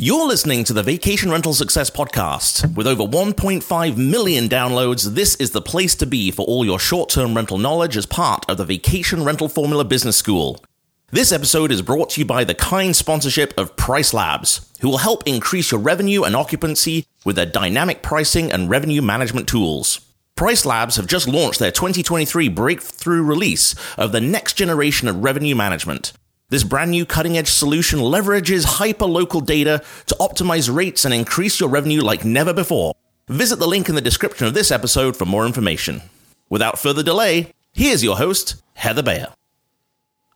You're listening to the Vacation Rental Success Podcast. With over 1.5 million downloads, this is the place to be for all your short term rental knowledge as part of the Vacation Rental Formula Business School. This episode is brought to you by the kind sponsorship of PriceLabs, who will help increase your revenue and occupancy with their dynamic pricing and revenue management tools. PriceLabs have just launched their 2023 breakthrough release of the next generation of revenue management. This brand new cutting edge solution leverages hyper-local data to optimize rates and increase your revenue like never before. Visit the link in the description of this episode for more information. Without further delay, here's your host, Heather Bayer.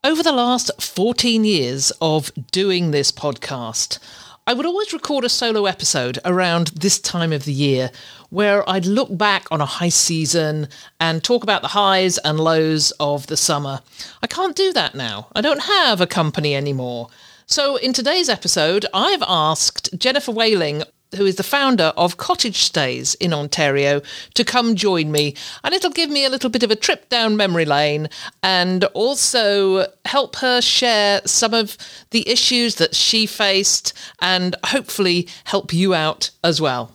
Over the last 14 years of doing this podcast, I would always record a solo episode around this time of the year where I'd look back on a high season and talk about the highs and lows of the summer. I can't do that now. I don't have a company anymore. So, in today's episode, I've asked Jennifer Whaling who is the founder of CottageStays in Ontario, to come join me. And it'll give me a little bit of a trip down memory lane and also help her share some of the issues that she faced and hopefully help you out as well.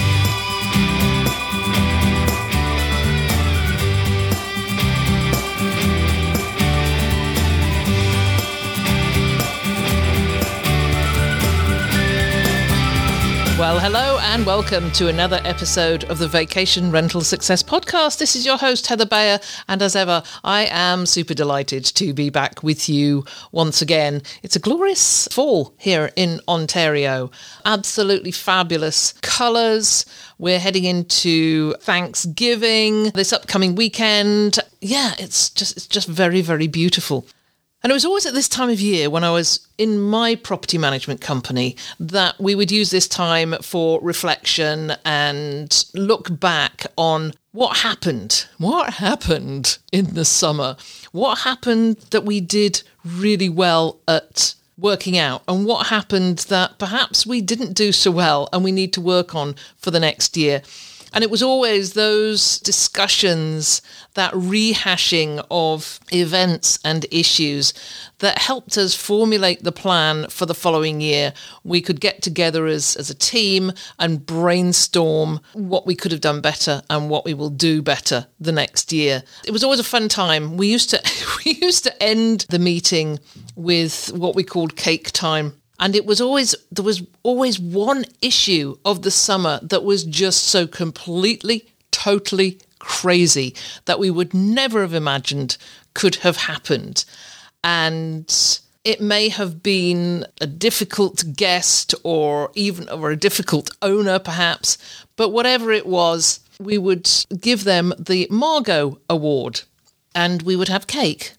Well, hello and welcome to another episode of the Vacation Rental Success Podcast. This is your host, Heather Bayer, and as ever, I am super delighted to be back with you once again. It's a glorious fall here in Ontario. Absolutely fabulous colours. We're heading into Thanksgiving this upcoming weekend. Yeah, it's just it's just very, very beautiful. And it was always at this time of year when I was in my property management company that we would use this time for reflection and look back on what happened. What happened in the summer? What happened that we did really well at working out? And what happened that perhaps we didn't do so well and we need to work on for the next year? And it was always those discussions, that rehashing of events and issues that helped us formulate the plan for the following year. We could get together as, as a team and brainstorm what we could have done better and what we will do better the next year. It was always a fun time. We used to we used to end the meeting with what we called cake time and it was always there was always one issue of the summer that was just so completely totally crazy that we would never have imagined could have happened. And it may have been a difficult guest or even or a difficult owner perhaps but whatever it was we would give them the margot award and we would have cake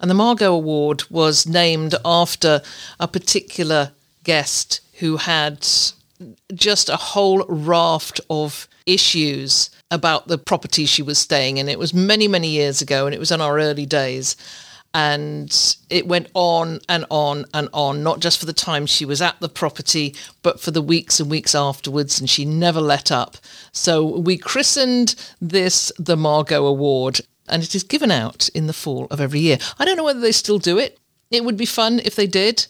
and the Margot Award was named after a particular guest who had just a whole raft of issues about the property she was staying in. It was many, many years ago, and it was in our early days. And it went on and on and on, not just for the time she was at the property, but for the weeks and weeks afterwards. And she never let up. So we christened this the Margot Award and it is given out in the fall of every year. I don't know whether they still do it. It would be fun if they did.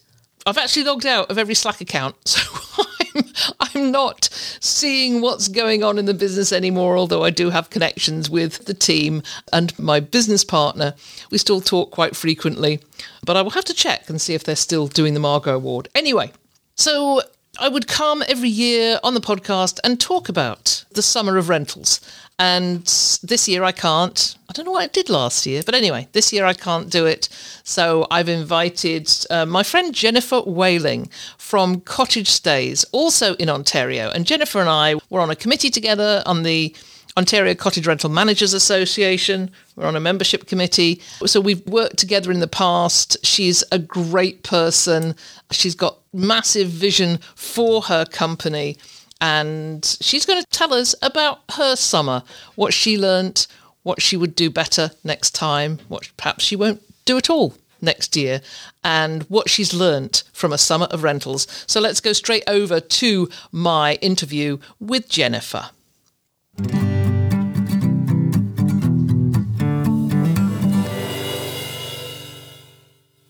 I've actually logged out of every Slack account, so I'm, I'm not seeing what's going on in the business anymore, although I do have connections with the team and my business partner. We still talk quite frequently, but I will have to check and see if they're still doing the Margot Award. Anyway, so I would come every year on the podcast and talk about the summer of rentals and this year I can't. I don't know what I did last year, but anyway, this year I can't do it. So I've invited uh, my friend Jennifer Whaling from CottageStays, also in Ontario. And Jennifer and I were on a committee together on the Ontario Cottage Rental Managers Association. We're on a membership committee. So we've worked together in the past. She's a great person. She's got massive vision for her company and she's going to tell us about her summer, what she learnt, what she would do better next time, what perhaps she won't do at all next year, and what she's learnt from a summer of rentals. So let's go straight over to my interview with Jennifer.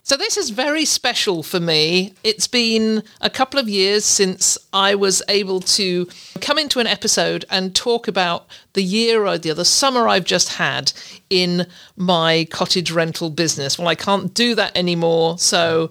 So this is very special for me. It's been a couple of years since I was able to come into an episode and talk about the year or the other summer I've just had in my cottage rental business. Well, I can't do that anymore. So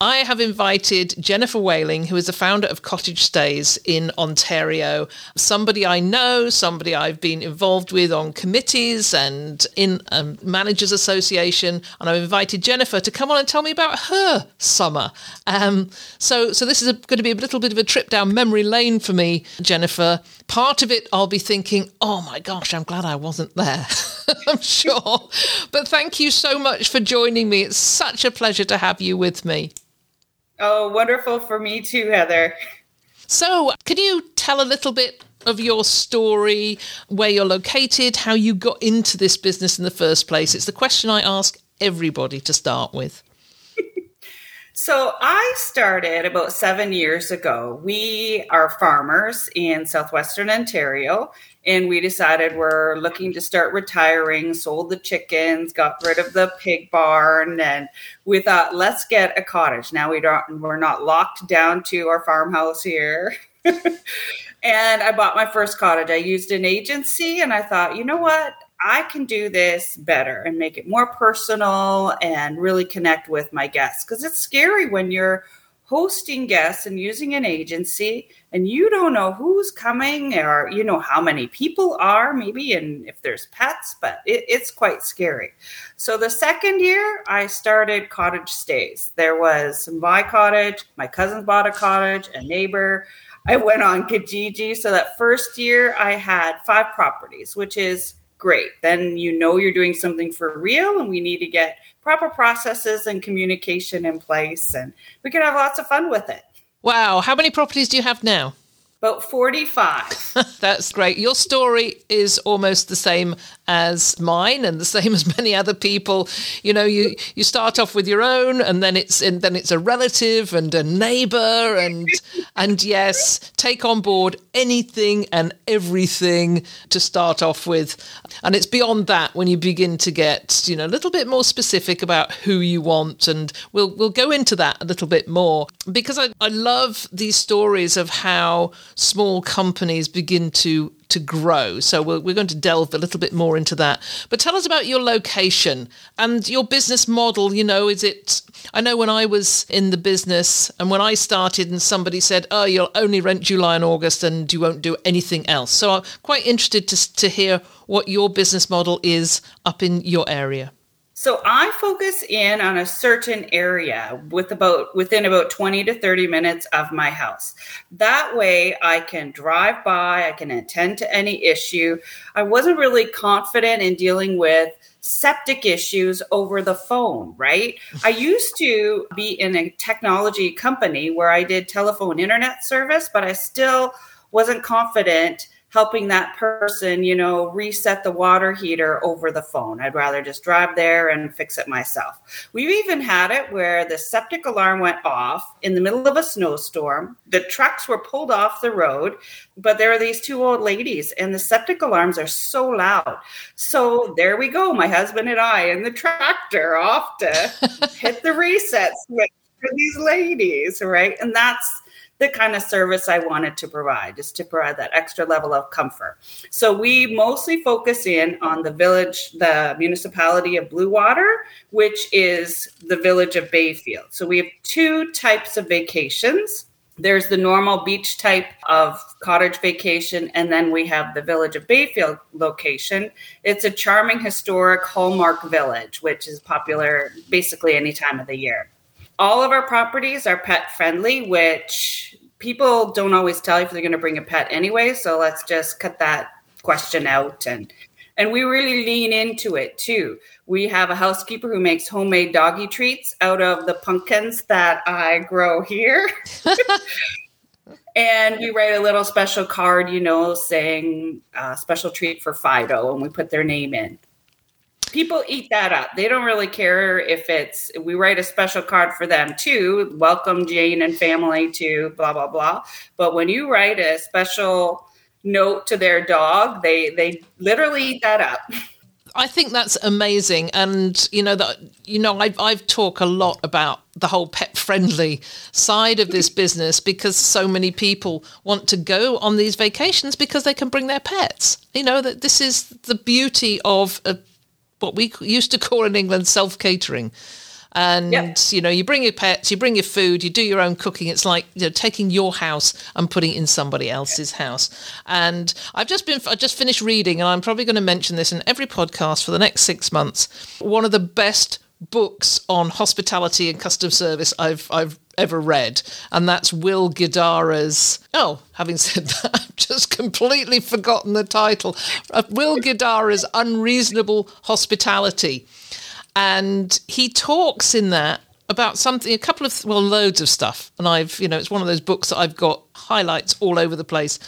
I have invited Jennifer Whaling, who is the founder of CottageStays in Ontario, somebody I know, somebody I've been involved with on committees and in a managers association, and I've invited Jennifer to come on and tell me about her summer. Um, so, so this is a, going to be a little bit of a trip down memory lane for me, Jennifer. Part of it, I'll be thinking, "Oh my gosh, I'm glad I wasn't there." I'm sure, but thank you so much for joining me. It's such a pleasure to have you with me. Oh, wonderful for me too, Heather. So, can you tell a little bit of your story, where you're located, how you got into this business in the first place? It's the question I ask everybody to start with. So I started about seven years ago. We are farmers in southwestern Ontario, and we decided we're looking to start retiring, sold the chickens, got rid of the pig barn, and we thought, let's get a cottage. Now we don't we're not locked down to our farmhouse here. and I bought my first cottage. I used an agency and I thought, you know what? I can do this better and make it more personal and really connect with my guests. Because it's scary when you're hosting guests and using an agency and you don't know who's coming or you know how many people are maybe and if there's pets but it, it's quite scary so the second year i started CottageStays there was my cottage my cousins bought a cottage a neighbor i went on kijiji so that first year i had five properties which is great. Then you know you're doing something for real, and we need to get proper processes and communication in place, and we can have lots of fun with it. Wow. How many properties do you have now? About 45. That's great. Your story is almost the same as mine and the same as many other people. You know, you, you start off with your own and then it's and then it's a relative and a neighbor and and yes, take on board anything and everything to start off with. And it's beyond that when you begin to get, you know, a little bit more specific about who you want and we'll we'll go into that a little bit more because I, I love these stories of how small companies begin to to grow. So we're, we're going to delve a little bit more into that. But tell us about your location and your business model. You know, is it? I know when I was in the business and when I started, and somebody said, "Oh, you'll only rent July and August, and you won't do anything else." So I'm quite interested to to hear what your business model is up in your area. So I focus in on a certain area with about within about 20 to 30 minutes of my house. That way I can drive by, I can attend to any issue. I wasn't really confident in dealing with septic issues over the phone, right? I used to be in a technology company where I did telephone internet service, but I still wasn't confident helping that person, you know, reset the water heater over the phone. I'd rather just drive there and fix it myself. We've even had it where the septic alarm went off in the middle of a snowstorm. The trucks were pulled off the road, but there are these two old ladies, and the septic alarms are so loud. So there we go, my husband and I in the tractor off to hit the reset switch for these ladies, right? And that's the kind of service I wanted to provide, is to provide that extra level of comfort. So we mostly focus in on the village, the municipality of Bluewater, which is the village of Bayfield. So we have two types of vacations. There's the normal beach type of cottage vacation, and then we have the Village of Bayfield location. It's a charming historic hallmark village, which is popular basically any time of the year. All of our properties are pet friendly, which people don't always tell you if they're going to bring a pet anyway. So let's just cut that question out and and we really lean into it too. We have a housekeeper who makes homemade doggy treats out of the pumpkins that I grow here. and we write a little special card, you know, saying uh, special treat for Fido, and we put their name in. People eat that up. They don't really care if it's we write a special card for them too. Welcome Jane and family to blah blah blah. But when you write a special note to their dog, they they literally eat that up. I think that's amazing, and you know that you know I've I've talked a lot about the whole pet friendly side of this business because so many people want to go on these vacations because they can bring their pets. You know that this is the beauty of a, what we used to call in England self catering and yep. you know you bring your pets you bring your food you do your own cooking. It's like you know taking your house and putting it in somebody else's house. And i've just been i just finished reading and i'm probably going to mention this in every podcast for the next six months. One of the best books on hospitality and customer service I've I've ever read, and that's Will Guidara's. Oh, having said that, I've just completely forgotten the title. Uh, Will Guidara's Unreasonable Hospitality, and he talks in that about something a couple of well loads of stuff and i've you know it's one of those books that i've got highlights all over the place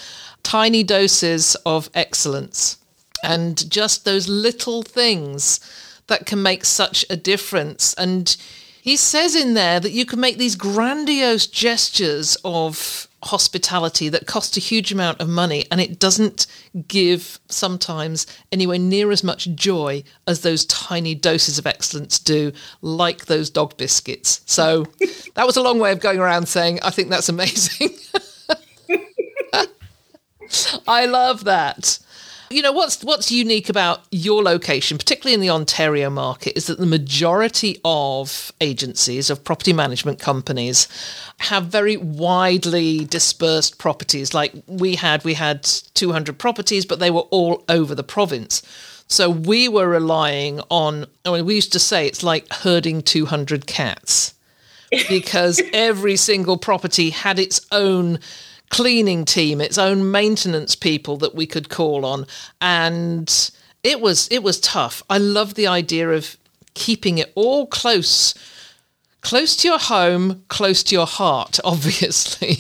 tiny doses of excellence and just those little things that can make such a difference and he says in there that you can make these grandiose gestures of hospitality that cost a huge amount of money and it doesn't give sometimes anywhere near as much joy as those tiny doses of excellence do like those dog biscuits. So that was a long way of going around saying i think that's amazing. I love that you know what's what's unique about your location, particularly in the Ontario market, is that the majority of agencies of property management companies have very widely dispersed properties. Like we had, we had 200 properties, but they were all over the province. So we were relying on. I mean, we used to say it's like herding 200 cats because every single property had its own cleaning team, its own maintenance people that we could call on, and it was it was tough. I love the idea of keeping it all close, close to your home, close to your heart. Obviously.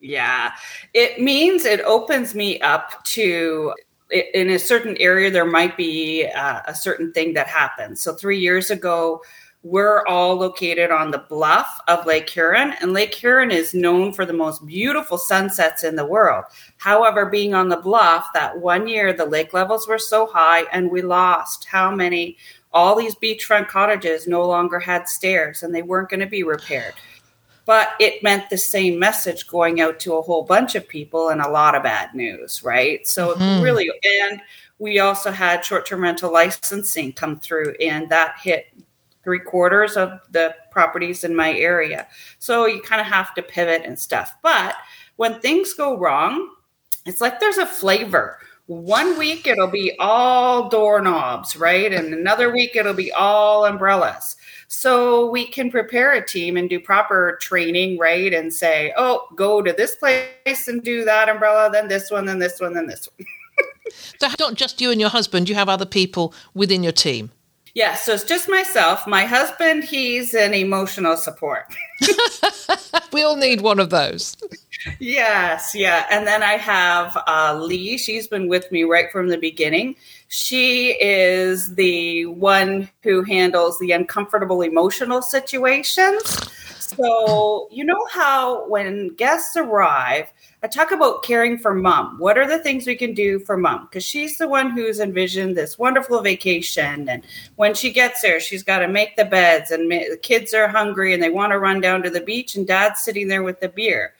Yeah, it means it opens me up to in a certain area there might be uh, a certain thing that happens. So three years ago we're all located on the bluff of Lake Huron, and Lake Huron is known for the most beautiful sunsets in the world. However, being on the bluff, that one year the lake levels were so high, and we lost how many? All these beachfront cottages no longer had stairs, and they weren't going to be repaired. But it meant the same message going out to a whole bunch of people and a lot of bad news, right? So mm-hmm. really, and we also had short term rental licensing come through, and that hit three quarters of the properties in my area. So you kind of have to pivot and stuff. But when things go wrong, it's like there's a flavor. One week it'll be all doorknobs, right? And another week it'll be all umbrellas. So we can prepare a team and do proper training, right? And say, oh, go to this place and do that umbrella, then this one, then this one, then this one. so not just you and your husband, you have other people within your team. Yeah, so it's just myself. My husband, he's an emotional support. we all need one of those. Yes, yeah. And then I have uh, Lee. She's been with me right from the beginning. She is the one who handles the uncomfortable emotional situations. So, you know how when guests arrive, I talk about caring for mom. What are the things we can do for mom? Because she's the one who's envisioned this wonderful vacation. And when she gets there, she's got to make the beds, and the kids are hungry and they want to run down to the beach, and dad's sitting there with the beer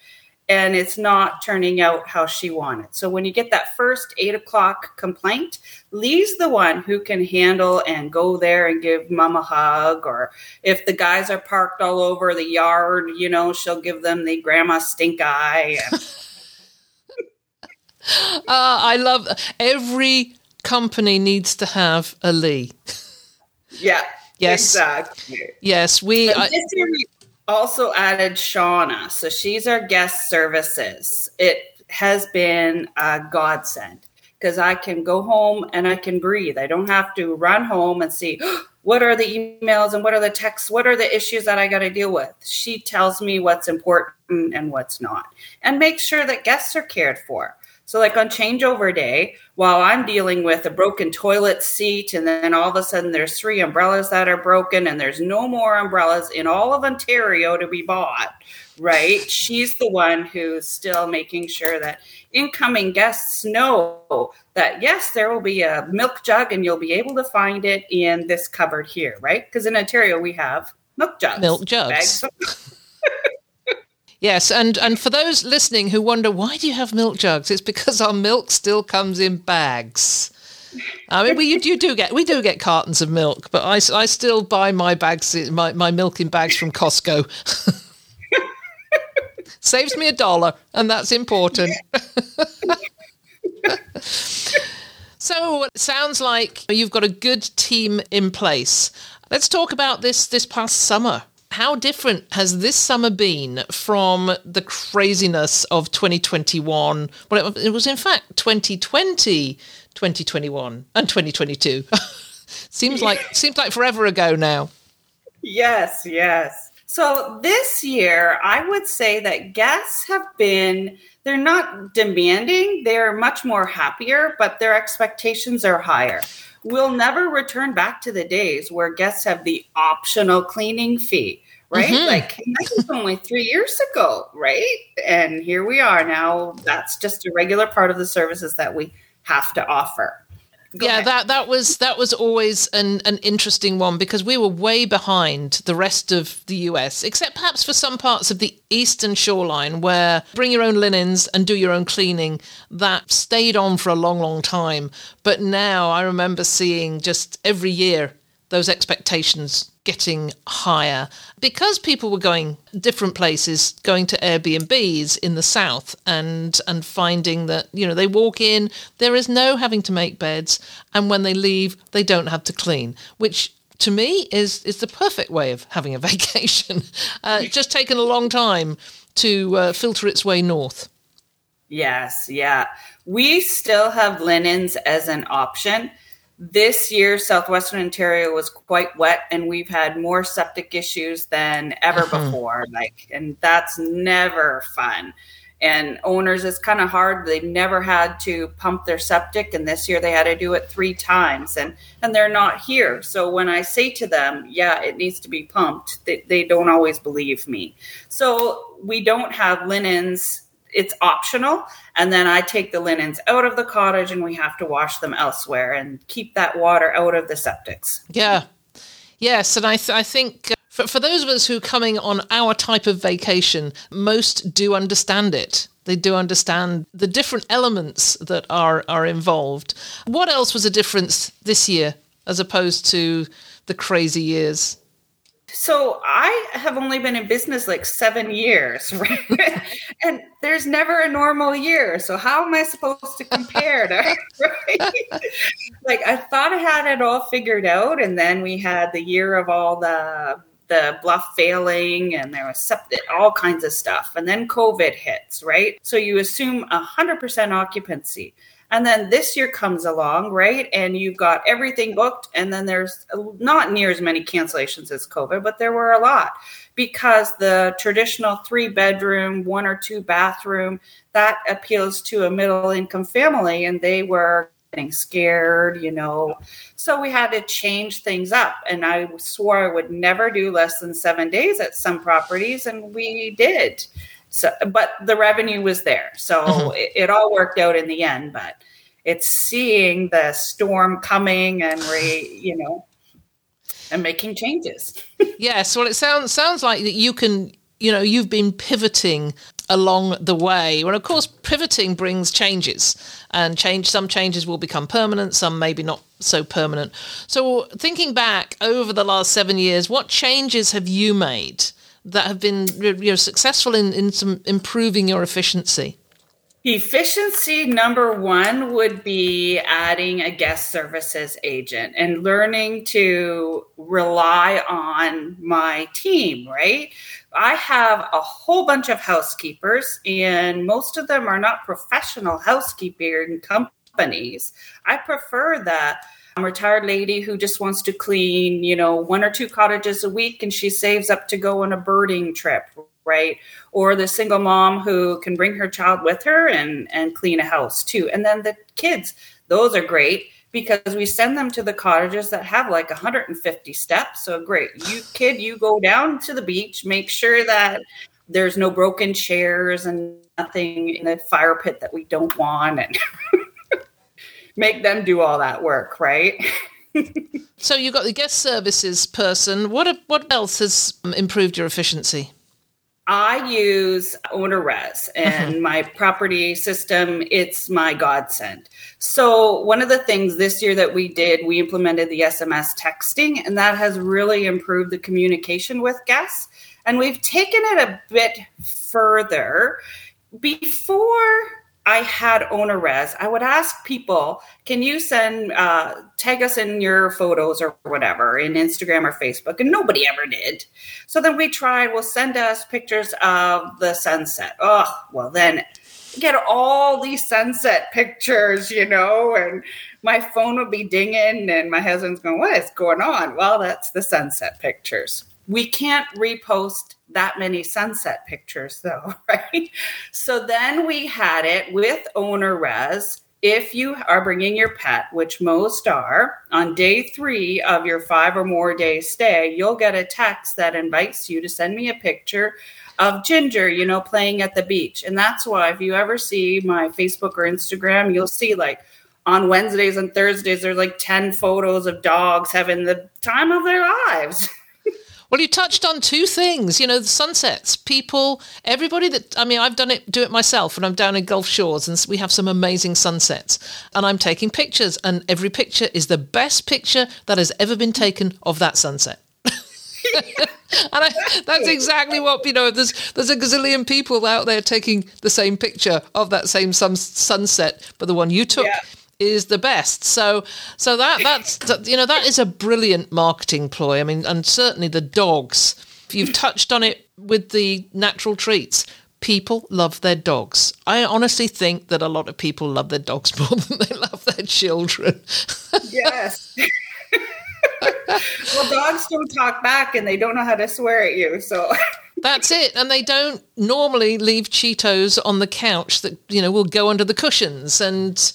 and it's not turning out how she wanted. So when you get that first eight o'clock complaint, Lee's the one who can handle and go there and give mom a hug. Or if the guys are parked all over the yard, you know, she'll give them the grandma stink eye. uh, I love every company needs to have a Lee. Yeah. Yes. Exactly. Yes, we. I, this year we also added Shauna. So she's our guest services. It has been a godsend because I can go home and I can breathe. I don't have to run home and see what are the emails and what are the texts, what are the issues that I got to deal with. She tells me what's important and what's not and make sure that guests are cared for. So, like on changeover day, while I'm dealing with a broken toilet seat, and then all of a sudden there's three umbrellas that are broken, and there's no more umbrellas in all of Ontario to be bought, right? She's the one who's still making sure that incoming guests know that yes, there will be a milk jug, and you'll be able to find it in this cupboard here, right? Because in Ontario, we have milk jugs. Milk jugs. Yes, and, and for those listening who wonder why do you have milk jugs, it's because our milk still comes in bags. I mean, we you, you do get we do get cartons of milk, but I, I still buy my bags my, my milk in bags from Costco. Saves me a dollar, and that's important. so it sounds like you've got a good team in place. Let's talk about this this past summer how different has this summer been from the craziness of 2021? Well, it, was in fact 2020, 2021, and 2022. seems like seems like forever ago now. Yes, yes. So this year, I would say that guests have been they're not demanding, they're much more happier, but their expectations are higher. We'll never return back to the days where guests have the optional cleaning fee, right? Mm-hmm. Like that was only three years ago, right? And here we are now. That's just a regular part of the services that we have to offer. Go yeah, ahead. that that was that was always an an interesting one because we were way behind the rest of the US, except perhaps for some parts of the eastern shoreline where bring your own linens and do your own cleaning that stayed on for a long long time. But now I remember seeing just every year those expectations getting higher. Because people were going different places going to airbnbs in the south and and finding that you know they walk in there is no having to make beds and when they leave they don't have to clean which to me is is the perfect way of having a vacation. Uh, it's just taken a long time to uh, filter its way north. Yes yeah. We still have linens as an option this year, southwestern Ontario was quite wet, and we've had more septic issues than ever uh-huh. before. Like, and that's never fun. And owners, it's kind of hard. They've never had to pump their septic, and this year they had to do it three times, and and they're not here. So when I say to them, "Yeah, it needs to be pumped," they, they don't always believe me. So we don't have linens it's optional and then i take the linens out of the cottage and we have to wash them elsewhere and keep that water out of the septics. Yeah. Yes and i, th- I think uh, for, for those of us who are coming on our type of vacation most do understand it. They do understand the different elements that are are involved. What else was a difference this year as opposed to the crazy years so I have only been in business like seven years, right? and there's never a normal year. So how am I supposed to compare to, right? like I thought I had it all figured out. And then we had the year of all the the bluff failing and there was all kinds of stuff. And then COVID hits, right? So you assume 100% occupancy. And then this year comes along, right? And you've got everything booked. And then there's not near as many cancellations as COVID, but there were a lot because the traditional three bedroom, one or two bathroom, that appeals to a middle income family. And they were getting scared, you know. So we had to change things up. And I swore I would never do less than seven days at some properties. And we did. So, but the revenue was there, so mm-hmm. it, it, all worked out in the end. But it's seeing the storm coming and re, you know, and making changes. yes, well, it sounds sounds like that you can, you know, you've been pivoting along the way. Well, of course, pivoting brings changes, and change. Some changes will become permanent, some maybe not so permanent. So, thinking back over the last seven years, what changes have you made? That have been you know, successful in, in some improving your efficiency? Efficiency number one would be adding a guest services agent and learning to rely on my team, right? I have a whole bunch of housekeepers, and most of them are not professional housekeeping companies. I prefer that retired lady who just wants to clean, you know, one or two cottages a week and she saves up to go on a birding trip, right? Or the single mom who can bring her child with her and and clean a house too. And then the kids, those are great because we send them to the cottages that have like 150 steps. So great, you kid, you go down to the beach, make sure that there's no broken chairs and nothing in the fire pit that we don't want, and make them do all that work, right? so you've got the guest services person. What what else has improved your efficiency? I use OwnerRez and mm-hmm. my property system, it's my godsend. So, one of the things this year that we did, we implemented the SMS texting, and that has really improved the communication with guests. And we've taken it a bit further. Before I had OwnerRez, I would ask people, can you send, uh, tag us in your photos or whatever in Instagram or Facebook? And nobody ever did. So then we tried, well, send us pictures of the sunset. Oh, well, then get all these sunset pictures, you know, and my phone would be dinging and my husband's going, what is going on? Well, that's the sunset pictures. We can't repost that many sunset pictures though, right? So then we had it with OwnerRez. If you are bringing your pet, which most are, on day three of your five or more day stay, you'll get a text that invites you to send me a picture of Ginger, you know, playing at the beach. And that's why if you ever see my Facebook or Instagram, you'll see like on Wednesdays and Thursdays, there's like 10 photos of dogs having the time of their lives. Well, you touched on two things. You know, the sunsets. People, everybody that I mean, I've done it, do it myself, and I'm down in Gulf Shores, and we have some amazing sunsets. And I'm taking pictures, and every picture is the best picture that has ever been taken of that sunset. and I, that's exactly what you know. There's there's a gazillion people out there taking the same picture of that same sun, sunset, but the one you took yeah is the best. So so that that's you know that is a brilliant marketing ploy. I mean, and certainly the dogs. You've touched on it with the natural treats. People love their dogs. I honestly think that a lot of people love their dogs more than they love their children. yes. well, dogs don't talk back and they don't know how to swear at you. So that's it. And they don't normally leave Cheetos on the couch that, you know, will go under the cushions. And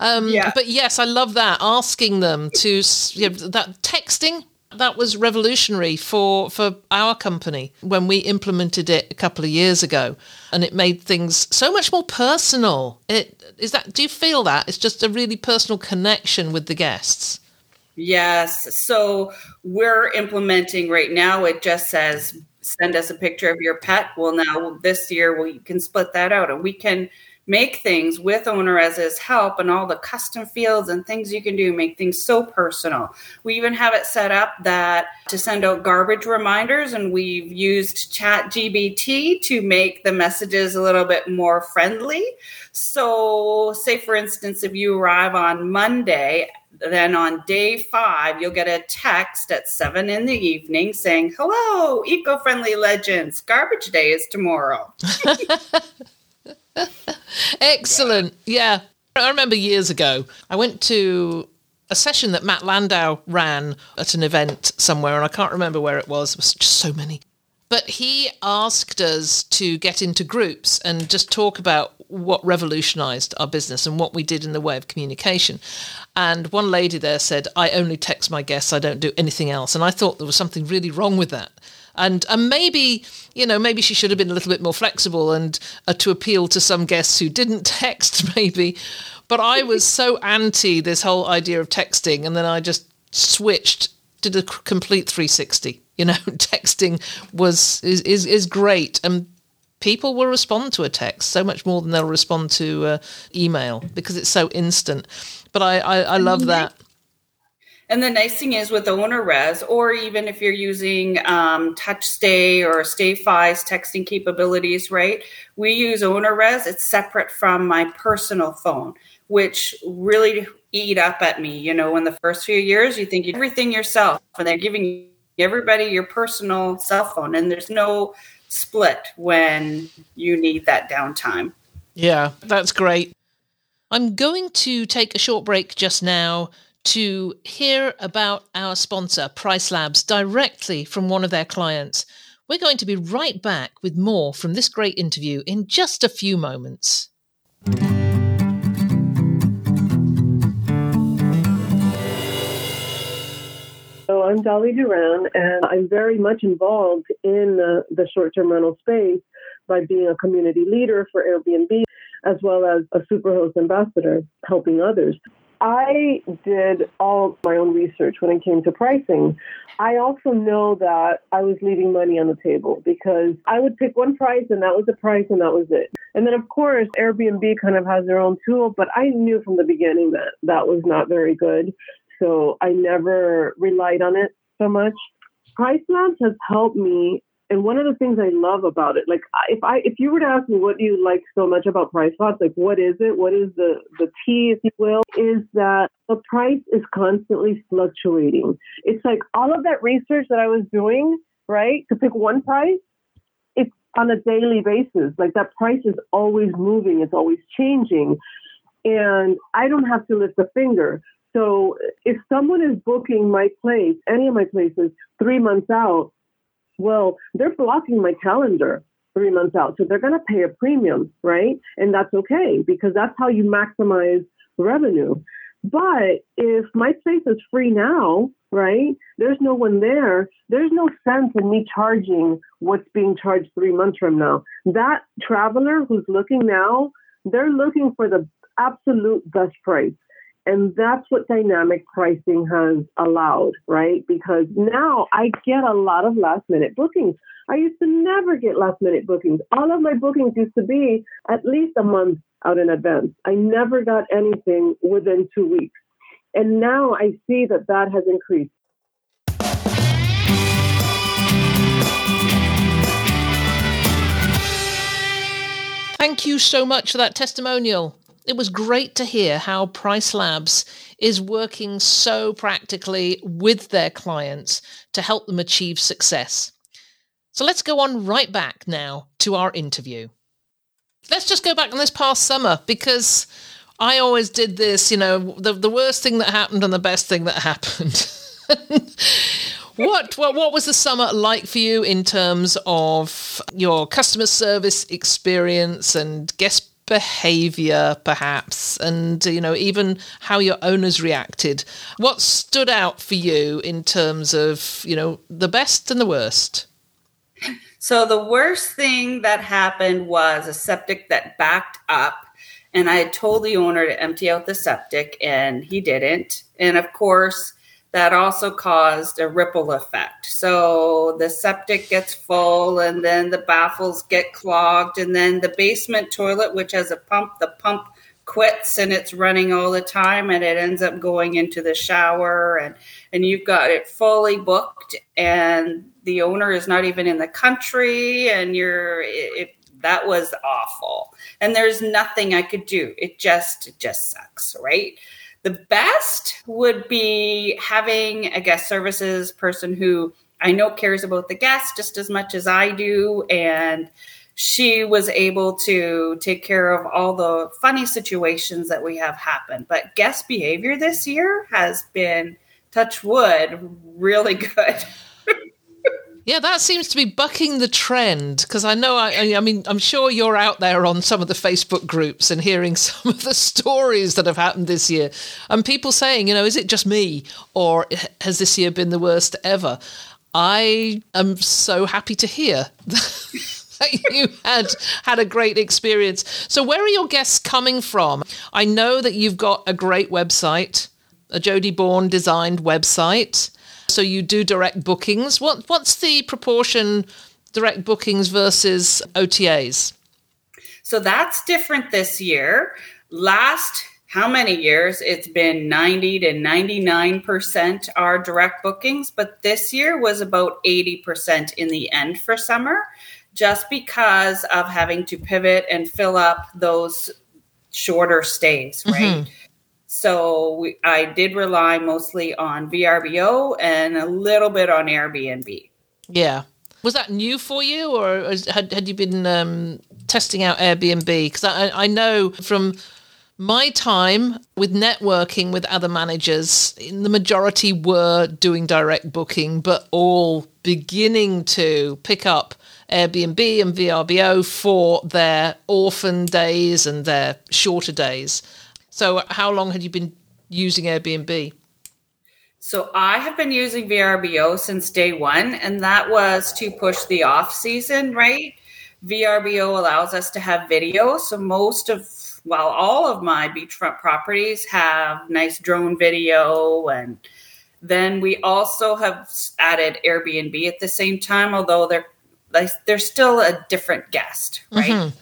um, yeah. But yes, I love that. Asking them to, you know, that texting, that was revolutionary for, for our company when we implemented it a couple of years ago. And it made things so much more personal. It, is that, do you feel that? It's just a really personal connection with the guests. Yes. So we're implementing right now, it just says send us a picture of your pet. Well, now this year we can split that out and we can make things with OwnerRez's help and all the custom fields and things you can do make things so personal we even have it set up that to send out garbage reminders and we've used ChatGPT to make the messages a little bit more friendly so say for instance if you arrive on monday then on day five, you'll get a text at seven in the evening saying, Hello, eco friendly legends. Garbage day is tomorrow. Excellent. Yeah. I remember years ago, I went to a session that Matt Landau ran at an event somewhere, and I can't remember where it was. There was just so many. But he asked us to get into groups and just talk about what revolutionized our business and what we did in the way of communication. And one lady there said, I only text my guests, I don't do anything else. And I thought there was something really wrong with that and and maybe you know maybe she should have been a little bit more flexible and uh, to appeal to some guests who didn't text maybe. But i was so anti this whole idea of texting and then i just switched did a complete 360 you know texting was is, is is great and people will respond to a text so much more than they'll respond to uh, email because it's so instant. But i i, I love that and the nice thing is with OwnerRez, or even if you're using um, TouchStay or stay StayFi's texting capabilities, right? We use OwnerRez. It's separate from my personal phone, which really eat up at me. You know, in the first few years, you think everything yourself, and they're giving everybody your personal cell phone, and there's no split when you need that downtime. Yeah, that's great. I'm going to take a short break just now to hear about our sponsor, PriceLabs, directly from one of their clients. We're going to be right back with more from this great interview in just a few moments. So I'm Dolly Duran, and I'm very much involved in the, the short-term rental space by being a community leader for Airbnb, as well as a Superhost ambassador, helping others. I did all my own research when it came to pricing. I also know that I was leaving money on the table because I would pick one price and that was the price and that was it. And then, of course, Airbnb kind of has their own tool, but I knew from the beginning that that was not very good. So I never relied on it so much. Price has helped me and one of the things I love about it, like if I if you were to ask me what do you like so much about PriceLabs, like what is it? What is the the T, if you will, is that the price is constantly fluctuating. It's like all of that research that I was doing, right, to pick one price, it's on a daily basis. Like that price is always moving, it's always changing. And I don't have to lift a finger. So if someone is booking my place, any of my places, three months out, well, they're blocking my calendar three months out. So they're going to pay a premium, right? And that's okay because that's how you maximize revenue. But if my place is free now, right? There's no one there. There's no sense in me charging what's being charged three months from now. That traveler who's looking now, they're looking for the absolute best price. And that's what dynamic pricing has allowed, right? Because now I get a lot of last minute bookings. I used to never get last minute bookings. All of my bookings used to be at least a month out in advance. I never got anything within two weeks. And now I see that that has increased. Thank you so much for that testimonial it was great to hear how PriceLabs is working so practically with their clients to help them achieve success. So let's go on right back now to our interview. Let's just go back on this past summer because I always did this, you know, the, the worst thing that happened and the best thing that happened. what, what what was the summer like for you in terms of your customer service experience and guest behavior perhaps and you know even how your owners reacted. What stood out for you in terms of you know the best and the worst? So the worst thing that happened was a septic that backed up and i had told the owner to empty out the septic and he didn't. And of course that also caused a ripple effect. So the septic gets full, and then the baffles get clogged, and then the basement toilet, which has a pump, the pump quits and it's running all the time and it ends up going into the shower and and you've got it fully booked and the owner is not even in the country and you're it, that was awful. And there's nothing i could do. It just it just sucks right the best would be having a guest services person who I know cares about the guest just as much as I do. And she was able to take care of all the funny situations that we have happen. But guest behavior this year has been, touch wood, really good. Yeah, that seems to be bucking the trend because I know, I, I, mean, I'm sure you're out there on some of the Facebook groups and hearing some of the stories that have happened this year. And people saying, you know, is it just me or has this year been the worst ever? I am so happy to hear that you had had a great experience. So, where are your guests coming from? I know that you've got a great website, a Jody Bourne designed website. So you do direct bookings. What what's the proportion direct bookings versus OTAs? So that's different this year. Last how many years it's been 90 to 99% are direct bookings, but this year was about 80% in the end for summer just because of having to pivot and fill up those shorter stays, right? Mm-hmm. So we, I did rely mostly on VRBO and a little bit on Airbnb. Yeah. Was that new for you, or had, had you been um, testing out Airbnb? Because I, I know from my time with networking with other managers, the majority were doing direct booking, but all beginning to pick up Airbnb and VRBO for their orphan days and their shorter days. So, how long had you been using Airbnb? So I have been using VRBO since day one, and that was to push the off season, right? VRBO allows us to have video. So most of, well, all of my beachfront properties have nice drone video. And then we also have added Airbnb at the same time, although they're, they're still a different guest, right? Mm-hmm.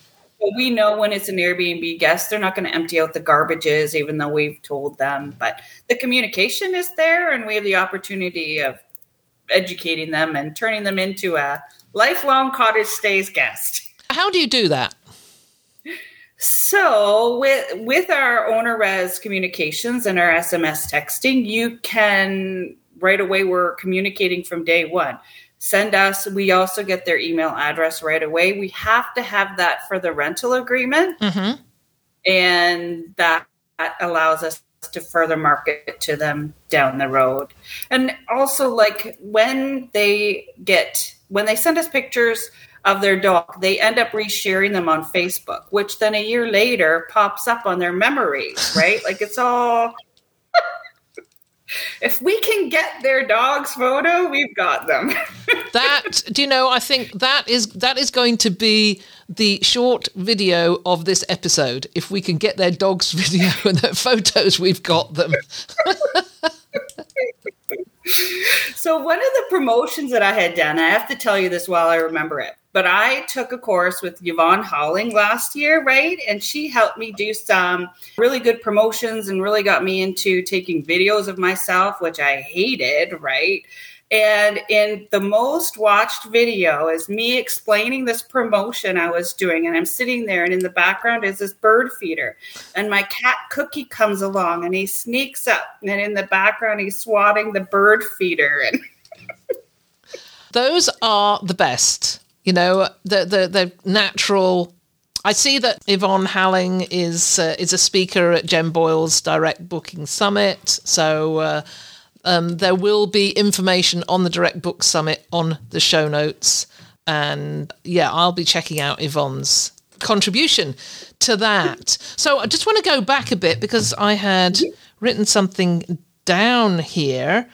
We know when it's an Airbnb guest, they're not going to empty out the garbages, even though we've told them. But the communication is there, and we have the opportunity of educating them and turning them into a lifelong CottageStays guest. How do you do that? So with with our OwnerRez communications and our SMS texting, you can right away we're communicating from day one. Send us. We also get their email address right away. We have to have that for the rental agreement, mm-hmm. and that, that allows us to further market to them down the road. And also, like when they get when they send us pictures of their dog, they end up resharing them on Facebook, which then a year later pops up on their memories, right? like it's all. If we can get their dog's photo, we've got them. that do you know? I think that is that is going to be the short video of this episode. If we can get their dog's video and their photos, we've got them. so one of the promotions that I had done, I have to tell you this while I remember it. But I took a course with Yvonne Halling last year, right? And she helped me do some really good promotions and really got me into taking videos of myself, which I hated, right? And in the most watched video is me explaining this promotion I was doing. And I'm sitting there, and in the background is this bird feeder. And my cat Cookie comes along and he sneaks up. And in the background, he's swatting the bird feeder. And those are the best. You know, the, the, the natural I see that Yvonne Halling is uh, is a speaker at Jen Boyle's Direct Booking Summit. So uh, um, there will be information on the Direct Book Summit on the show notes. And yeah, I'll be checking out Yvonne's contribution to that. So I just want to go back a bit because I had written something down here.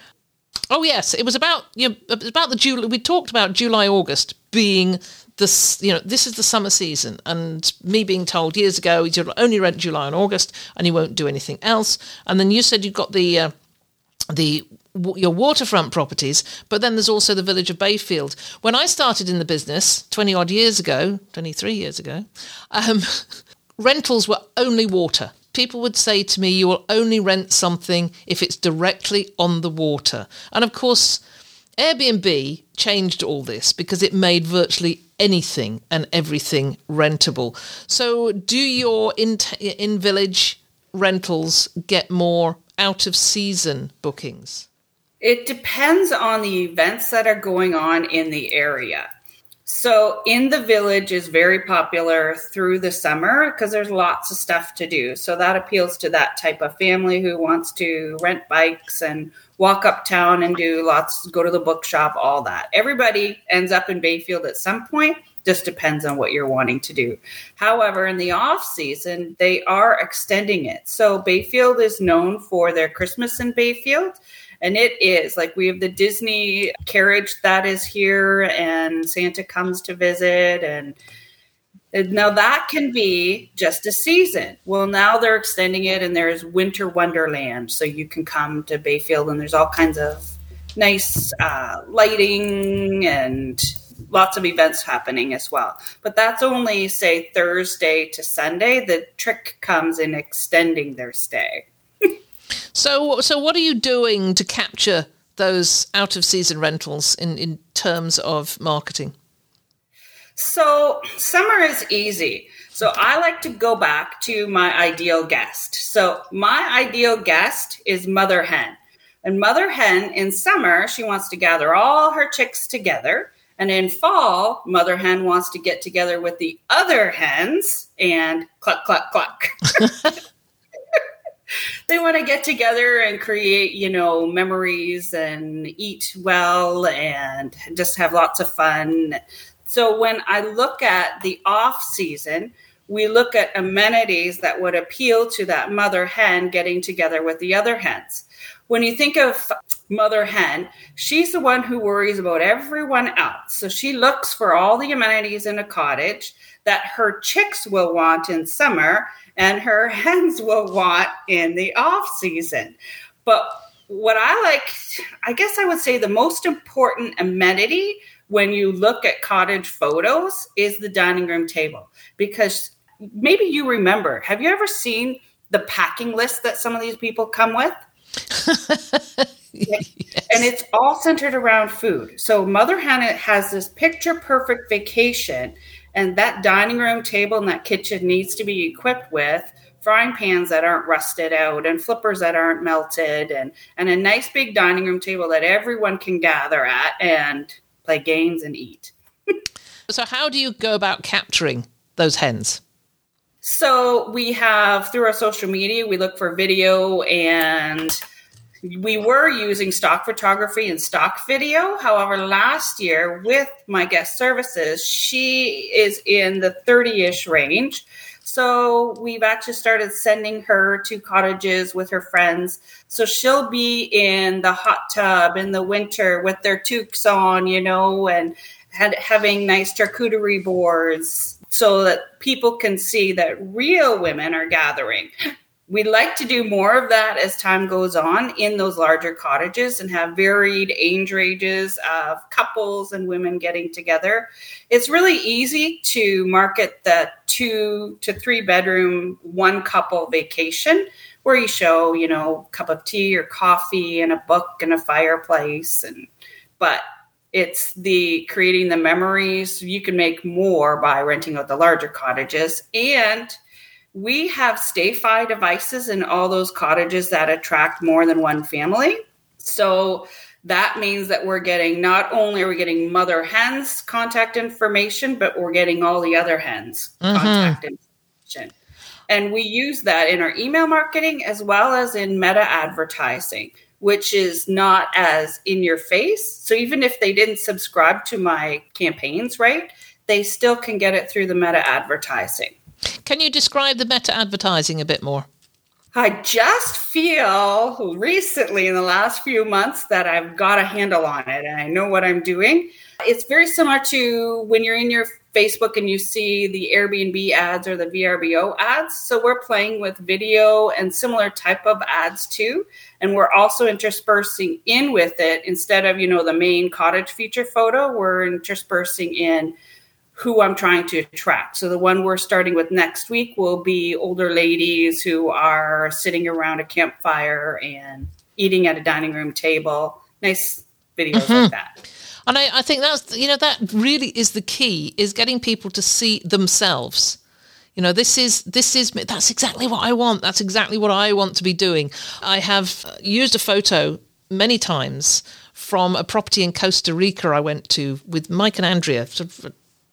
Oh yes, it was about you know, about the July. We talked about July August being this. You know, this is the summer season, and me being told years ago you'll only rent July and August, and you won't do anything else. And then you said you've got the uh, the your waterfront properties, but then there's also the village of Bayfield. When I started in the business 20 odd years ago, 23 years ago, um, rentals were only water. People would say to me, You will only rent something if it's directly on the water. And of course, Airbnb changed all this because it made virtually anything and everything rentable. So, do your in, in village rentals get more out of season bookings? It depends on the events that are going on in the area. So, in the village is very popular through the summer because there's lots of stuff to do. So, that appeals to that type of family who wants to rent bikes and walk uptown and do lots, go to the bookshop, all that. Everybody ends up in Bayfield at some point just depends on what you're wanting to do. However, in the off season, they are extending it. So Bayfield is known for their Christmas in Bayfield. And it is like we have the Disney carriage that is here, and Santa comes to visit. And now that can be just a season. Well, now they're extending it, and there's Winter Wonderland. So you can come to Bayfield, and there's all kinds of nice uh, lighting and lots of events happening as well. But that's only, say, Thursday to Sunday. The trick comes in extending their stay. So, so what are you doing to capture those out of season rentals in, in terms of marketing? So, summer is easy. So, I like to go back to my ideal guest. So, my ideal guest is Mother Hen. And Mother Hen in summer, she wants to gather all her chicks together and in fall, mother hen wants to get together with the other hens and cluck, cluck, cluck. they want to get together and create, you know, memories and eat well and just have lots of fun. So when I look at the off season, we look at amenities that would appeal to that mother hen getting together with the other hens. When you think of mother hen, she's the one who worries about everyone else. So she looks for all the amenities in a cottage that her chicks will want in summer and her hens will want in the off season. But what I like, I guess I would say the most important amenity when you look at cottage photos is the dining room table because maybe you remember have you ever seen the packing list that some of these people come with yes. and it's all centered around food so mother hannah has this picture perfect vacation and that dining room table and that kitchen needs to be equipped with frying pans that aren't rusted out and flippers that aren't melted and and a nice big dining room table that everyone can gather at and play games and eat. So how do you go about capturing those hens? So we have through our social media, we look for video and we were using stock photography and stock video. However, last year with my guest services, she is in the 30 ish range. So we've actually started sending her to cottages with her friends. So she'll be in the hot tub in the winter with their toques on, you know, and had, having nice charcuterie boards so that people can see that real women are gathering. We'd like to do more of that as time goes on in those larger cottages and have varied age ranges of couples and women getting together. It's really easy to market the two to three bedroom, one couple vacation where you show, you know, cup of tea or coffee and a book and a fireplace and but it's the creating the memories you can make more by renting out the larger cottages and we have StayFi devices in all those cottages that attract more than one family so that means that we're getting not only are we getting mother hens contact information but we're getting all the other hens mm-hmm. contact information and we use that in our email marketing as well as in meta advertising which is not as in your face. So even if they didn't subscribe to my campaigns, right, they still can get it through the meta advertising. Can you describe the meta advertising a bit more? I just feel recently in the last few months that I've got a handle on it and I know what I'm doing. It's very similar to when you're in your Facebook and you see the Airbnb ads or the VRBO ads. So we're playing with video and similar type of ads too. And we're also interspersing in with it instead of, you know, the main cottage feature photo, we're interspersing in who I'm trying to attract. So the one we're starting with next week will be older ladies who are sitting around a campfire and eating at a dining room table. Nice videos mm-hmm. like that. And I, I think that's you know that really is the key is getting people to see themselves. You know, this is this is that's exactly what I want. That's exactly what I want to be doing. I have used a photo many times from a property in Costa Rica I went to with Mike and Andrea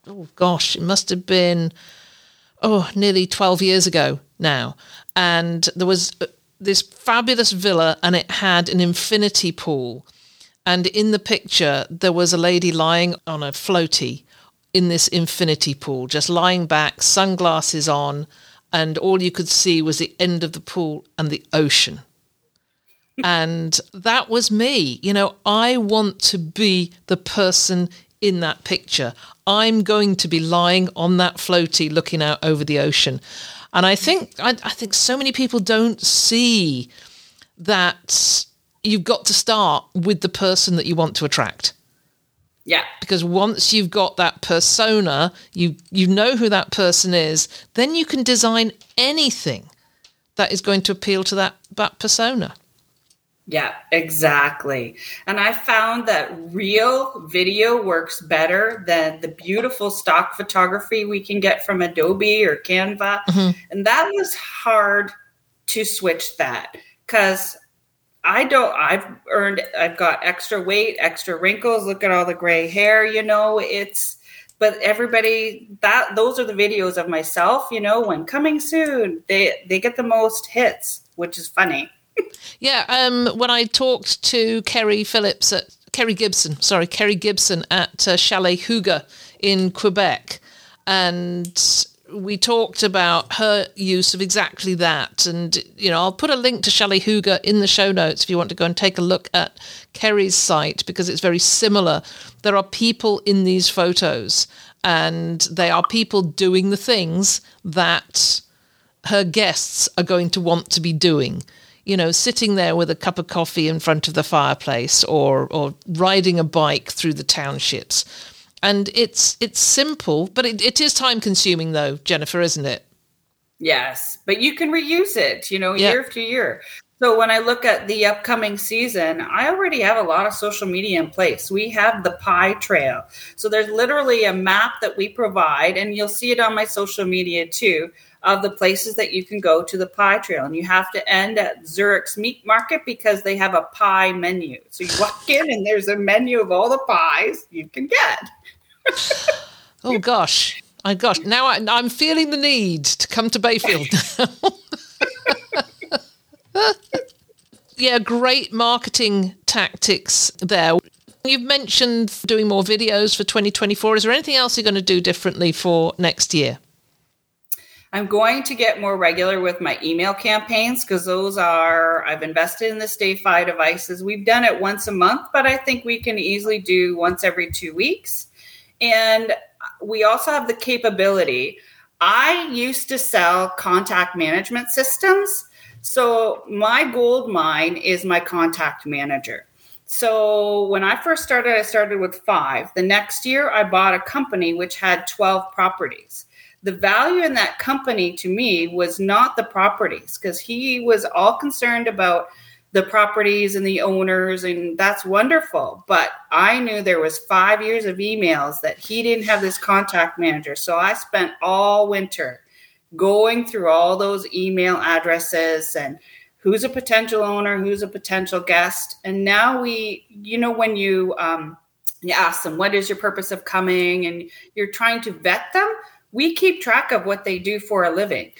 oh gosh, it must have been oh nearly 12 years ago now. And there was uh, this fabulous villa and it had an infinity pool. And in the picture, there was a lady lying on a floaty in this infinity pool, just lying back, sunglasses on, and all you could see was the end of the pool and the ocean. and that was me. You know, I want to be the person in that picture. I'm going to be lying on that floaty looking out over the ocean. And I think I, I think so many people don't see that you've got to start with the person that you want to attract. Yeah. Because once you've got that persona, you you know who that person is, then you can design anything that is going to appeal to that that persona. Yeah, exactly. And I found that real video works better than the beautiful stock photography we can get from Adobe or Canva. Mm-hmm. And that was hard to switch that because I don't, I've earned, I've got extra weight, extra wrinkles. Look at all the gray hair, you know, it's, but everybody that those are the videos of myself you know when coming soon they they get the most hits which is funny. Yeah, um, when I talked to Kerry Phillips at Kerry Gibson, sorry, Kerry Gibson at uh, Chalet Huga in Quebec, and we talked about her use of exactly that. And, you know, I'll put a link to Chalet Huga in the show notes if you want to go and take a look at Kerry's site because it's very similar. There are people in these photos and they are people doing the things that her guests are going to want to be doing. You know, sitting there with a cup of coffee in front of the fireplace or, or riding a bike through the townships and it's it's simple, but it, it is time consuming though, Jennifer, isn't it? Yes, but you can reuse it, you know, yep. year after year. So when I look at the upcoming season, I already have a lot of social media in place. We have the Pie Trail. So there's literally a map that we provide, and you'll see it on my social media too, of the places that you can go to the Pie Trail. And you have to end at Zurich's Meat Market because they have a pie menu. So you walk in and there's a menu of all the pies you can get oh gosh, I gosh, now I, am feeling the need to come to Bayfield. yeah, great marketing tactics there. You've mentioned doing more videos for 2024. Is there anything else you're going to do differently for next year? I'm going to get more regular with my email campaigns because those are, I've invested in the StayFi devices. We've done it once a month, but I think we can easily do once every two weeks. And we also have the capability. I used to sell contact management systems. So my gold mine is my contact manager. So when I first started, I started with five. The next year, I bought a company which had 12 properties. The value in that company to me was not the properties because he was all concerned about the properties and the owners and that's wonderful. But i knew there was five years of emails that he didn't have this contact manager so i spent all winter going through all those email addresses and who's a potential owner who's a potential guest. And now we you know when you um, you ask them what is your purpose of coming? and you're trying to vet them we keep track of what they do for a living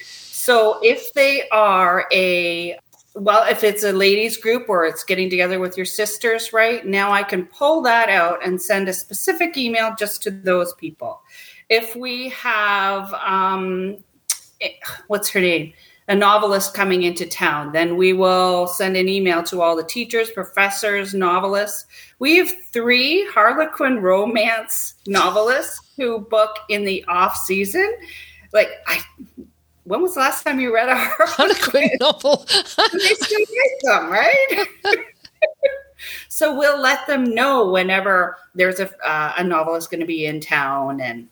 so if they are a well, if it's a ladies group or it's getting together with your sisters, right? Now I can pull that out and send a specific email just to those people. If we have, um, eh, what's her name? A novelist coming into town, then we will send an email to all the teachers, professors, novelists. We have three Harlequin romance novelists who book in the off season. Like I when was the last time you read a Harlequin novel? they still write them, right? so we'll let them know whenever there's a uh, a novelist going to be in town, and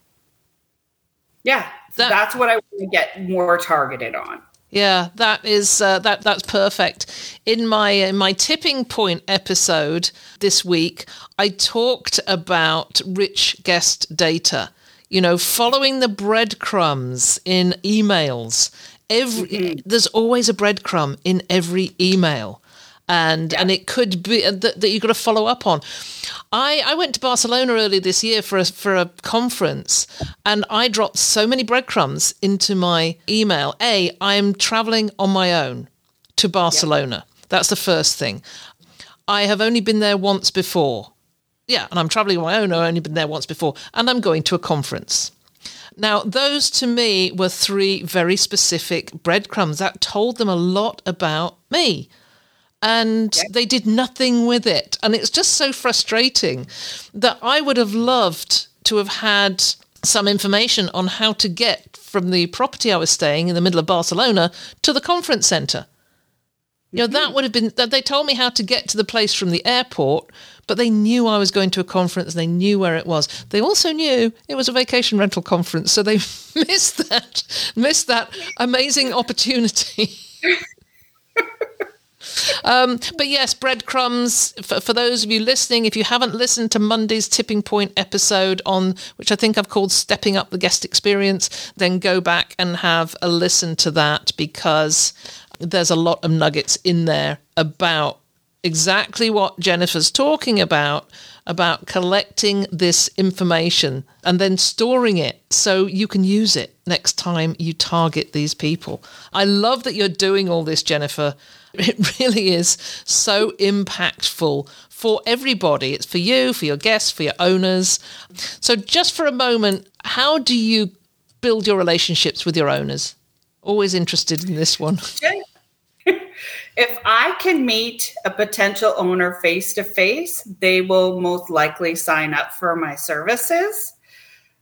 yeah, that, that's what I want to get more targeted on. Yeah, that is uh, that that's perfect. In my in my tipping point episode this week, I talked about rich guest data you know, following the breadcrumbs in emails. Every mm-hmm. there's always a breadcrumb in every email. And yeah. and it could be uh, that, that you've got to follow up on. I, I went to Barcelona earlier this year for a, for a conference, and I dropped so many breadcrumbs into my email. A, I'm traveling on my own to Barcelona. Yeah. That's the first thing. I have only been there once before yeah, and I'm traveling on my own. I've only been there once before, and I'm going to a conference. Now, those to me were three very specific breadcrumbs that told them a lot about me. And they did nothing with it. And it's just so frustrating that I would have loved to have had some information on how to get from the property I was staying in the middle of Barcelona to the conference centre. You know, that mm-hmm. would have been that they told me how to get to the place from the airport, but they knew I was going to a conference. They knew where it was. They also knew it was a vacation rental conference, so they missed that missed that amazing opportunity. Um, but yes, breadcrumbs. For, for, those of you listening, if you haven't listened to Monday's tipping point episode on which I think I've called "Stepping Up the Guest Experience," then go back and have a listen to that because there's a lot of nuggets in there about exactly what Jennifer's talking about about collecting this information and then storing it so you can use it next time you target these people. I love that you're doing all this, Jennifer. It really is so impactful for everybody. It's for you, for your guests, for your owners. So, just for a moment, how do you build your relationships with your owners? Always interested in this one. if I can meet a potential owner face to face, they will most likely sign up for my services.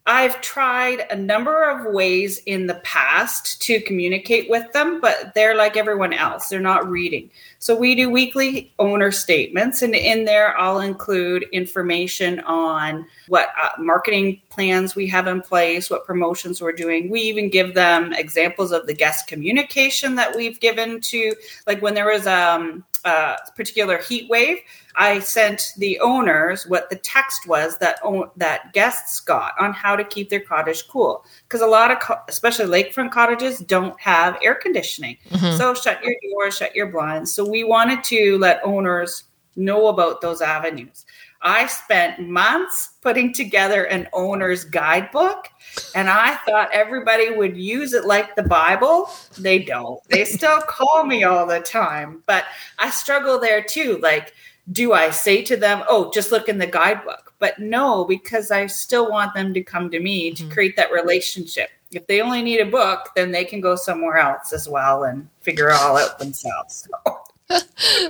I've tried a number of ways in the past to communicate with them, but they're like everyone else. They're not reading. So we do weekly owner statements, and in there, I'll include information on what uh, marketing plans we have in place, what promotions we're doing. We even give them examples of the guest communication that we've given to, like when there was um, a particular heat wave, I sent the owners what the text was that that guests got on how to keep their cottage cool because a lot of co- especially lakefront cottages don't have air conditioning. Mm-hmm. So shut your doors, shut your blinds. So we wanted to let owners know about those avenues. I spent months putting together an owner's guidebook and I thought everybody would use it like the Bible. They don't. They still call me all the time, but I struggle there too. Like, do I say to them, oh, just look in the guidebook? But no, because I still want them to come to me to mm-hmm. create that relationship. If they only need a book, then they can go somewhere else as well and figure it all out themselves. So.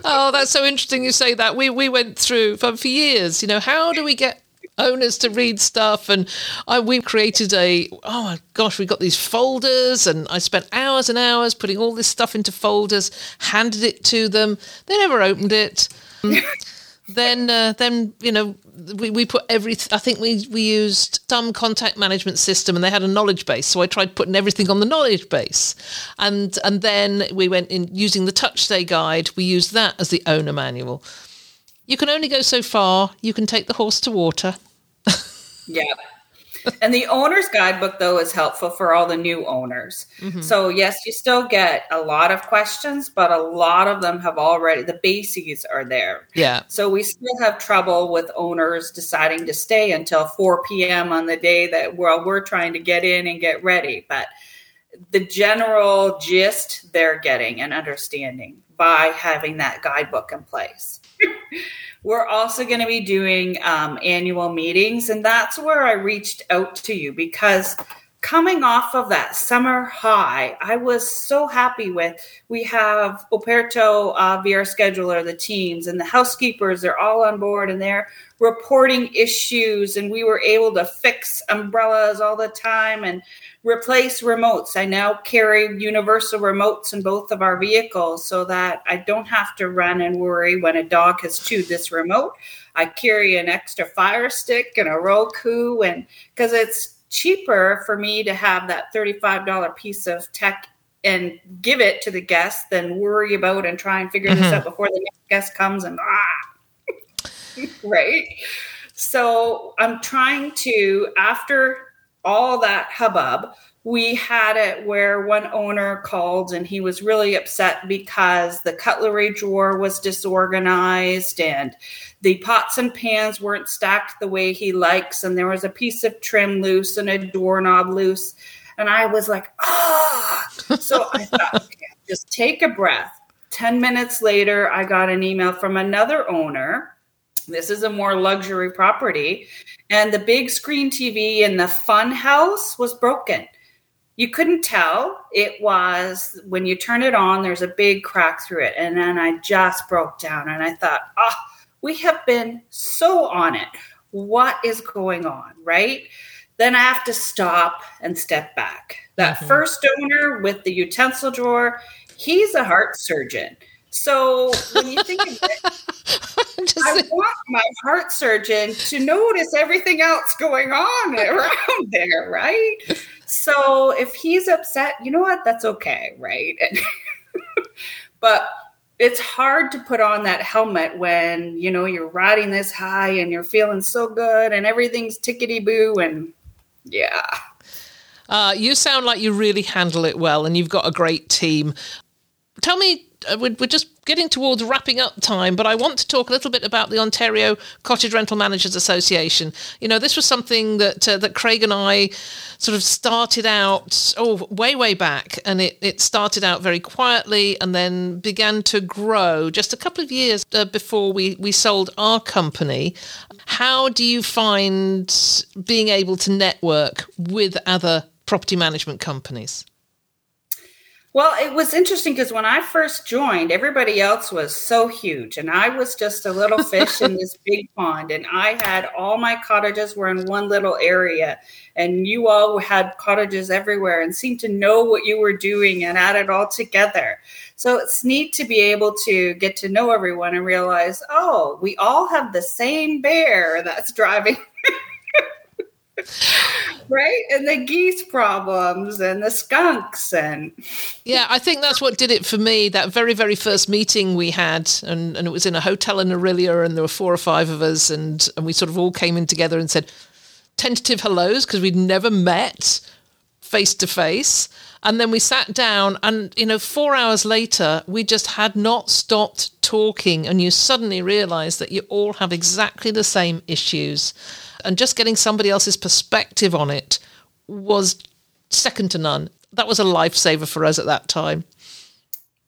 Oh, that's so interesting you say that. We we went through for, for years, you know, how do we get owners to read stuff? And I, we created a oh my gosh we got these folders and i spent hours and hours putting all this stuff into folders handed it to them. They never opened it then uh, then you know we, we put every i think we we used some contact management system and they had a knowledge base. So i tried putting everything on the knowledge base. And and then we went in using the TouchStay guide we used that as the owner manual. You can only go so far. You can take the horse to water. Yeah and the owner's guidebook though is helpful for all the new owners. Mm-hmm. so yes you still get a lot of questions but a lot of them have already the basics are there. Yeah. So we still have trouble with owners deciding to stay until 4 p.m on the day that well we're trying to get in and get ready. But the general gist they're getting and understanding by having that guidebook in place We're also going to be doing um, annual meetings, and that's where I reached out to you because coming off of that summer high, I was so happy with. We have Operto uh, scheduler, the teams, and the housekeepers. They're all on board, and they're reporting issues, and we were able to fix umbrellas all the time and replace remotes. I now carry universal remotes in both of our vehicles so that I don't have to run and worry when a dog has chewed this remote. I carry an extra fire stick and a Roku and because it's cheaper for me to have that $35 piece of tech and give it to the guest than worry about and try and figure mm-hmm. this out before the next guest comes and ah right so i'm trying to after all that hubbub, we had it where one owner called and he was really upset because the cutlery drawer was disorganized and the pots and pans weren't stacked the way he likes and there was a piece of trim loose and a doorknob loose and i was like ah so i thought okay, just take a breath 10 minutes later i got an email from another owner this is a more luxury property. And the big screen TV in the fun house was broken. You couldn't tell. It was when you turn it on, there's a big crack through it. And then I just broke down and I thought, ah, oh, we have been so on it. What is going on? Right? Then I have to stop and step back. That mm-hmm. first owner with the utensil drawer, he's a heart surgeon. So when you think of it, I want my heart surgeon to notice everything else going on around there, right? So if he's upset, you know what? That's okay, right? but it's hard to put on that helmet when you know you're riding this high and you're feeling so good and everything's tickety boo and yeah. Uh, you sound like you really handle it well and you've got a great team. Tell me we're, we're just getting towards wrapping up time, but I want to talk a little bit about the Ontario Cottage Rental Managers Association. You know, this was something that uh, that Craig and I sort of started out oh way way back, and it it started out very quietly and then began to grow just a couple of years uh, before we we sold our company. How do you find being able to network with other property management companies? Well, it was interesting because when I first joined, everybody else was so huge, and I was just a little fish in this big pond. And I had all my cottages were in one little area, and you all had cottages everywhere and seemed to know what you were doing and add it all together. So it's neat to be able to get to know everyone and realize, oh, we all have the same bear that's driving right? And the geese problems and the skunks and yeah i think that's what did it for me. That very very first meeting we had and, and it was in a hotel in Orillia and there were four or five of us and and we sort of all came in together and said tentative hellos because we'd never met face to face and then we sat down and you know 4 hours later we just had not stopped talking and you suddenly realize that you all have exactly the same issues and just getting somebody else's perspective on it was second to none. That was a lifesaver for us at that time.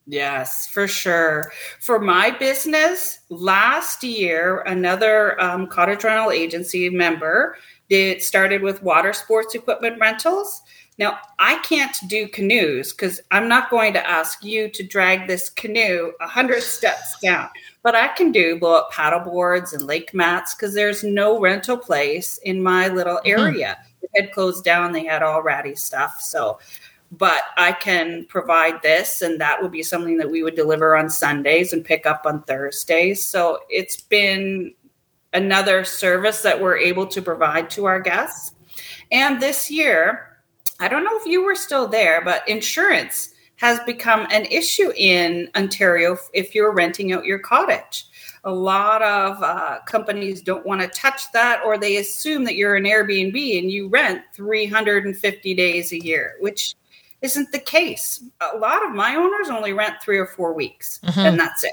Yes, for sure. For my business, last year, another um, cottage rental agency member did started with water sports equipment rentals. Now, I can't do canoes because I'm not going to ask you to drag this canoe a hundred steps down. But I can do blow up paddle boards and lake mats because there's no rental place in my little mm-hmm. area. Mm-hmm. It had closed down, they had all ratty stuff. So, but I can provide this, and that would be something that we would deliver on Sundays and pick up on Thursdays. So it's been another service that we're able to provide to our guests. And this year, I don't know if you were still there, but insurance has become an issue in Ontario if you're renting out your cottage. A lot of uh, companies don't want to touch that, or they assume that you're an Airbnb and you rent 350 days a year, which isn't the case. A lot of my owners only rent three or four weeks, mm-hmm. and that's it.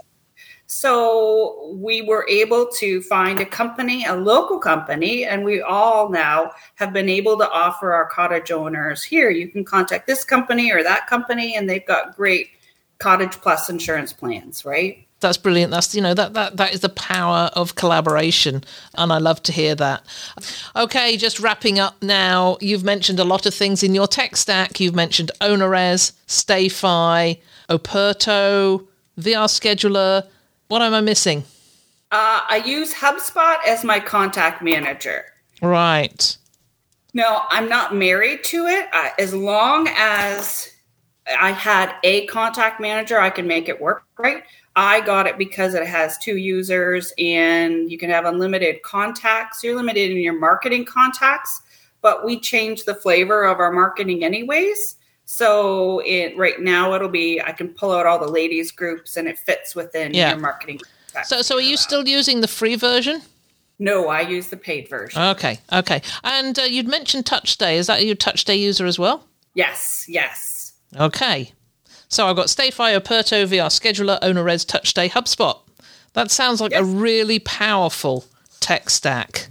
So we were able to find a company, a local company, and we all now have been able to offer our cottage owners here, you can contact this company or that company, and they've got great cottage plus insurance plans, right? That's brilliant. That's you know that that that is the power of collaboration, and I love to hear that. Okay, just wrapping up now. You've mentioned a lot of things in your tech stack. You've mentioned OwnerRez, StayFi, Operto, VR Scheduler what am I missing? Uh, I use HubSpot as my contact manager. Right. No, I'm not married to it. Uh, as long as I had a contact manager, I can make it work right. I got it because it has two users and you can have unlimited contacts. You're limited in your marketing contacts, but we change the flavor of our marketing anyways. So it right now it'll be I can pull out all the ladies groups and it fits within yeah. your marketing. So so are you still using the free version? No, I use the paid version. Okay, okay. And uh, you'd mentioned TouchStay. Is that your TouchStay user as well? Yes, yes. Okay. So I've got StayFi, Operto, VR Scheduler, OwnerRez, TouchStay, HubSpot. That sounds like yes. a really powerful tech stack.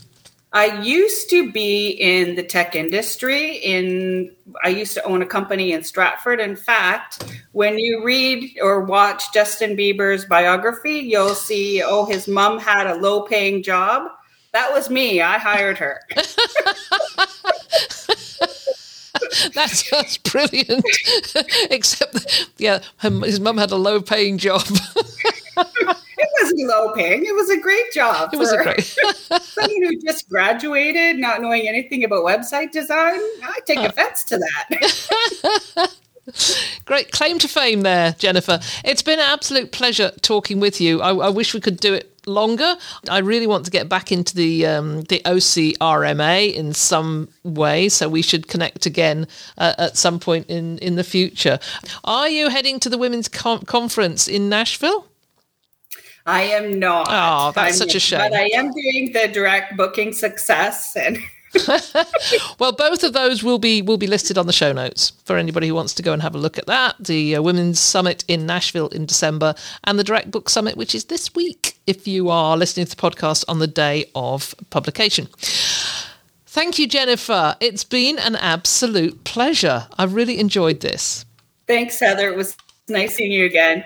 I used to be in the tech industry. In I used to own a company in Stratford. In fact, when you read or watch Justin Bieber's biography, you'll see, oh, his mom had a low-paying job. That was me. I hired her. that sounds brilliant. Except, yeah, his mum had a low-paying job wasn't low paying. It was a great job. It was a great. someone who just graduated, not knowing anything about website design. I take uh. offense to that. Great claim to fame there, Jennifer. It's been an absolute pleasure talking with you. I, I wish we could do it longer. I really want to get back into the um, the OCRMA in some way, so we should connect again uh, at some point in in the future. Are you heading to the women's com- conference in Nashville? I am not. Oh, that's I'm, such a shame. But I am doing the direct booking success and well, both of those will be will be listed on the show notes for anybody who wants to go and have a look at that. The uh, Women's Summit in Nashville in December and the Direct Book Summit, which is this week if you are listening to the podcast on the day of publication. Thank you, Jennifer. It's been an absolute pleasure. I've really enjoyed this. Thanks, Heather. It was nice seeing you again.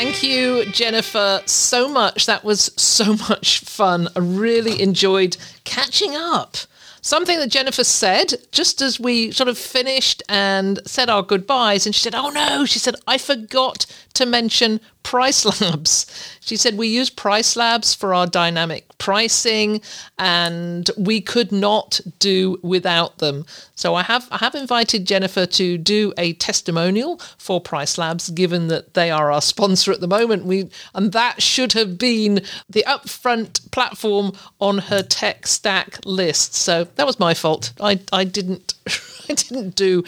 Thank you, Jennifer, so much. That was so much fun. I really enjoyed catching up. Something that Jennifer said just as we sort of finished and said our goodbyes, and she said, Oh no, she said, I forgot to mention Price Labs. She said we use PriceLabs for our dynamic pricing and we could not do without them. So I have I have invited Jennifer to do a testimonial for PriceLabs given that they are our sponsor at the moment. We and that should have been the upfront platform on her tech stack list. So that was my fault. I I didn't I didn't do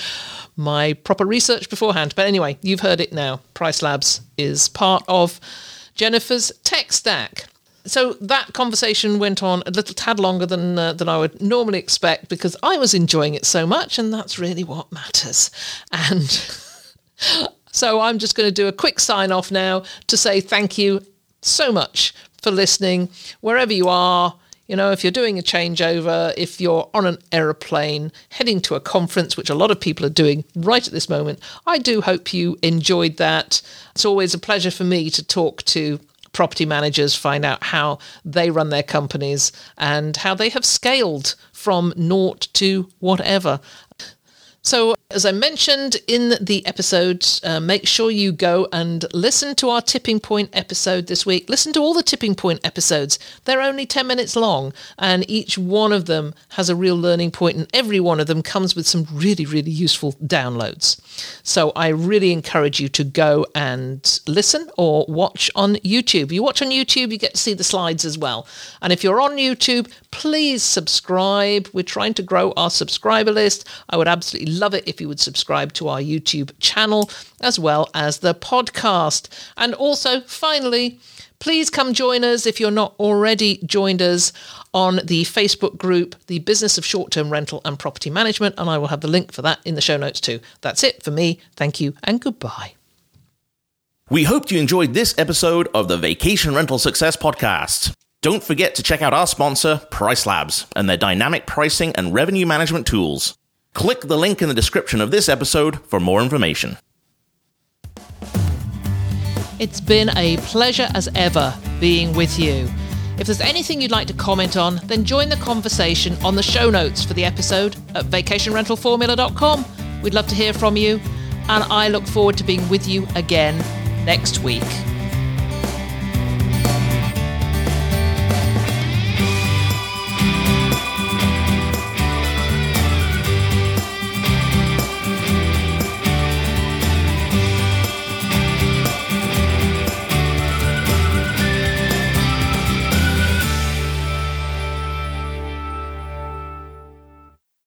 my proper research beforehand. But anyway, you've heard it now. PriceLabs is part of Jennifer's tech stack. So that conversation went on a little tad longer than uh, than I would normally expect because I was enjoying it so much, and that's really what matters. And so I'm just going to do a quick sign off now to say thank you so much for listening, wherever you are. You know, if you're doing a changeover, if you're on an aeroplane heading to a conference, which a lot of people are doing right at this moment, I do hope you enjoyed that. It's always a pleasure for me to talk to property managers, find out how they run their companies and how they have scaled from naught to whatever. So, as I mentioned in the episode, uh, make sure you go and listen to our tipping point episode this week. Listen to all the tipping point episodes. They're only 10 minutes long, and each one of them has a real learning point, and every one of them comes with some really, really useful downloads. So, I really encourage you to go and listen or watch on YouTube. You watch on YouTube, you get to see the slides as well. And if you're on YouTube, please subscribe. We're trying to grow our subscriber list. I would absolutely love it if you would subscribe to our YouTube channel as well as the podcast. And also, finally, please come join us if you're not already joined us on the Facebook group, The Business of Short Term Rental and Property Management. And I will have the link for that in the show notes too. That's it for me. Thank you and goodbye. We hope you enjoyed this episode of the Vacation Rental Success Podcast. Don't forget to check out our sponsor, PriceLabs, and their dynamic pricing and revenue management tools. Click the link in the description of this episode for more information. It's been a pleasure as ever being with you. If there's anything you'd like to comment on, then join the conversation on the show notes for the episode at vacationrentalformula.com. We'd love to hear from you, and I look forward to being with you again next week.